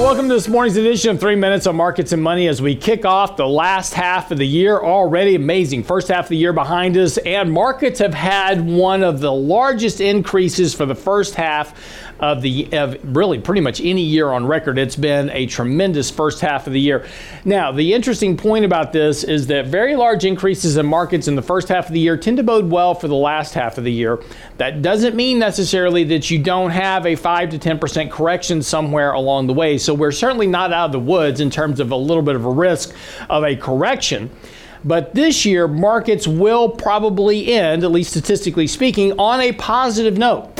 Welcome to this morning's edition of Three Minutes on Markets and Money as we kick off the last half of the year. Already amazing. First half of the year behind us, and markets have had one of the largest increases for the first half of the of really pretty much any year on record. It's been a tremendous first half of the year. Now, the interesting point about this is that very large increases in markets in the first half of the year tend to bode well for the last half of the year. That doesn't mean necessarily that you don't have a 5 to 10% correction somewhere along the way. So we're certainly not out of the woods in terms of a little bit of a risk of a correction. But this year, markets will probably end, at least statistically speaking, on a positive note.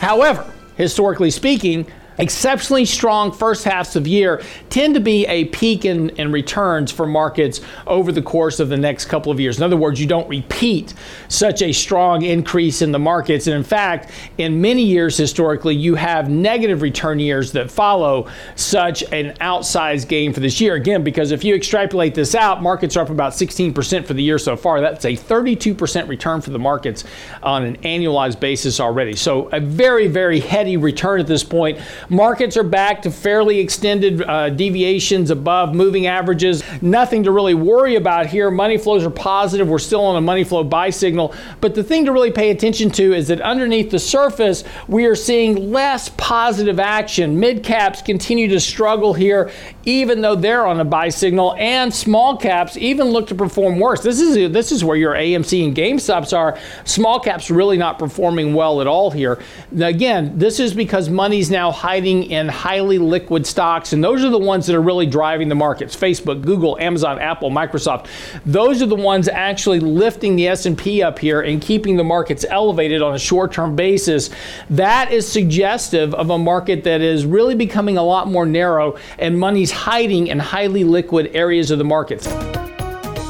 However, historically speaking, exceptionally strong first halves of year tend to be a peak in, in returns for markets over the course of the next couple of years. In other words, you don't repeat such a strong increase in the markets. And in fact, in many years historically, you have negative return years that follow such an outsized gain for this year. Again, because if you extrapolate this out, markets are up about 16% for the year so far. That's a 32% return for the markets on an annualized basis already. So a very, very heady return at this point. Markets are back to fairly extended uh, deviations above moving averages. Nothing to really worry about here. Money flows are positive. We're still on a money flow buy signal. But the thing to really pay attention to is that underneath the surface, we are seeing less positive action. Mid caps continue to struggle here, even though they're on a buy signal, and small caps even look to perform worse. This is this is where your AMC and GameStops are. Small caps really not performing well at all here. Again, this is because money's now high hiding in highly liquid stocks, and those are the ones that are really driving the markets. Facebook, Google, Amazon, Apple, Microsoft. Those are the ones actually lifting the S&P up here and keeping the markets elevated on a short-term basis. That is suggestive of a market that is really becoming a lot more narrow and money's hiding in highly liquid areas of the markets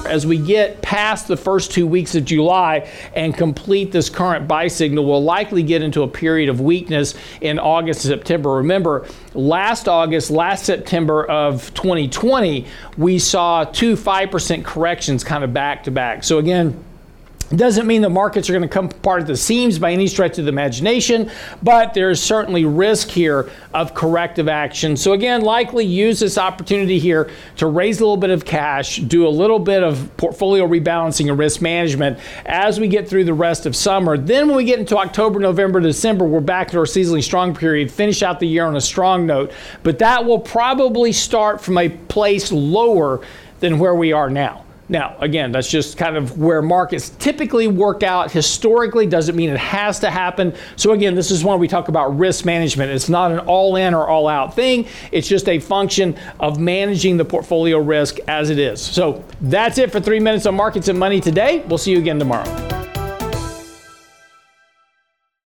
as we get past the first two weeks of July and complete this current buy signal, we'll likely get into a period of weakness in August and September. Remember, last August, last September of 2020, we saw two 5% corrections kind of back to back. So, again, doesn't mean the markets are going to come apart at the seams by any stretch of the imagination, but there's certainly risk here of corrective action. So, again, likely use this opportunity here to raise a little bit of cash, do a little bit of portfolio rebalancing and risk management as we get through the rest of summer. Then, when we get into October, November, December, we're back to our seasonally strong period, finish out the year on a strong note, but that will probably start from a place lower than where we are now. Now, again, that's just kind of where markets typically work out historically, doesn't mean it has to happen. So, again, this is why we talk about risk management. It's not an all in or all out thing, it's just a function of managing the portfolio risk as it is. So, that's it for three minutes on markets and money today. We'll see you again tomorrow.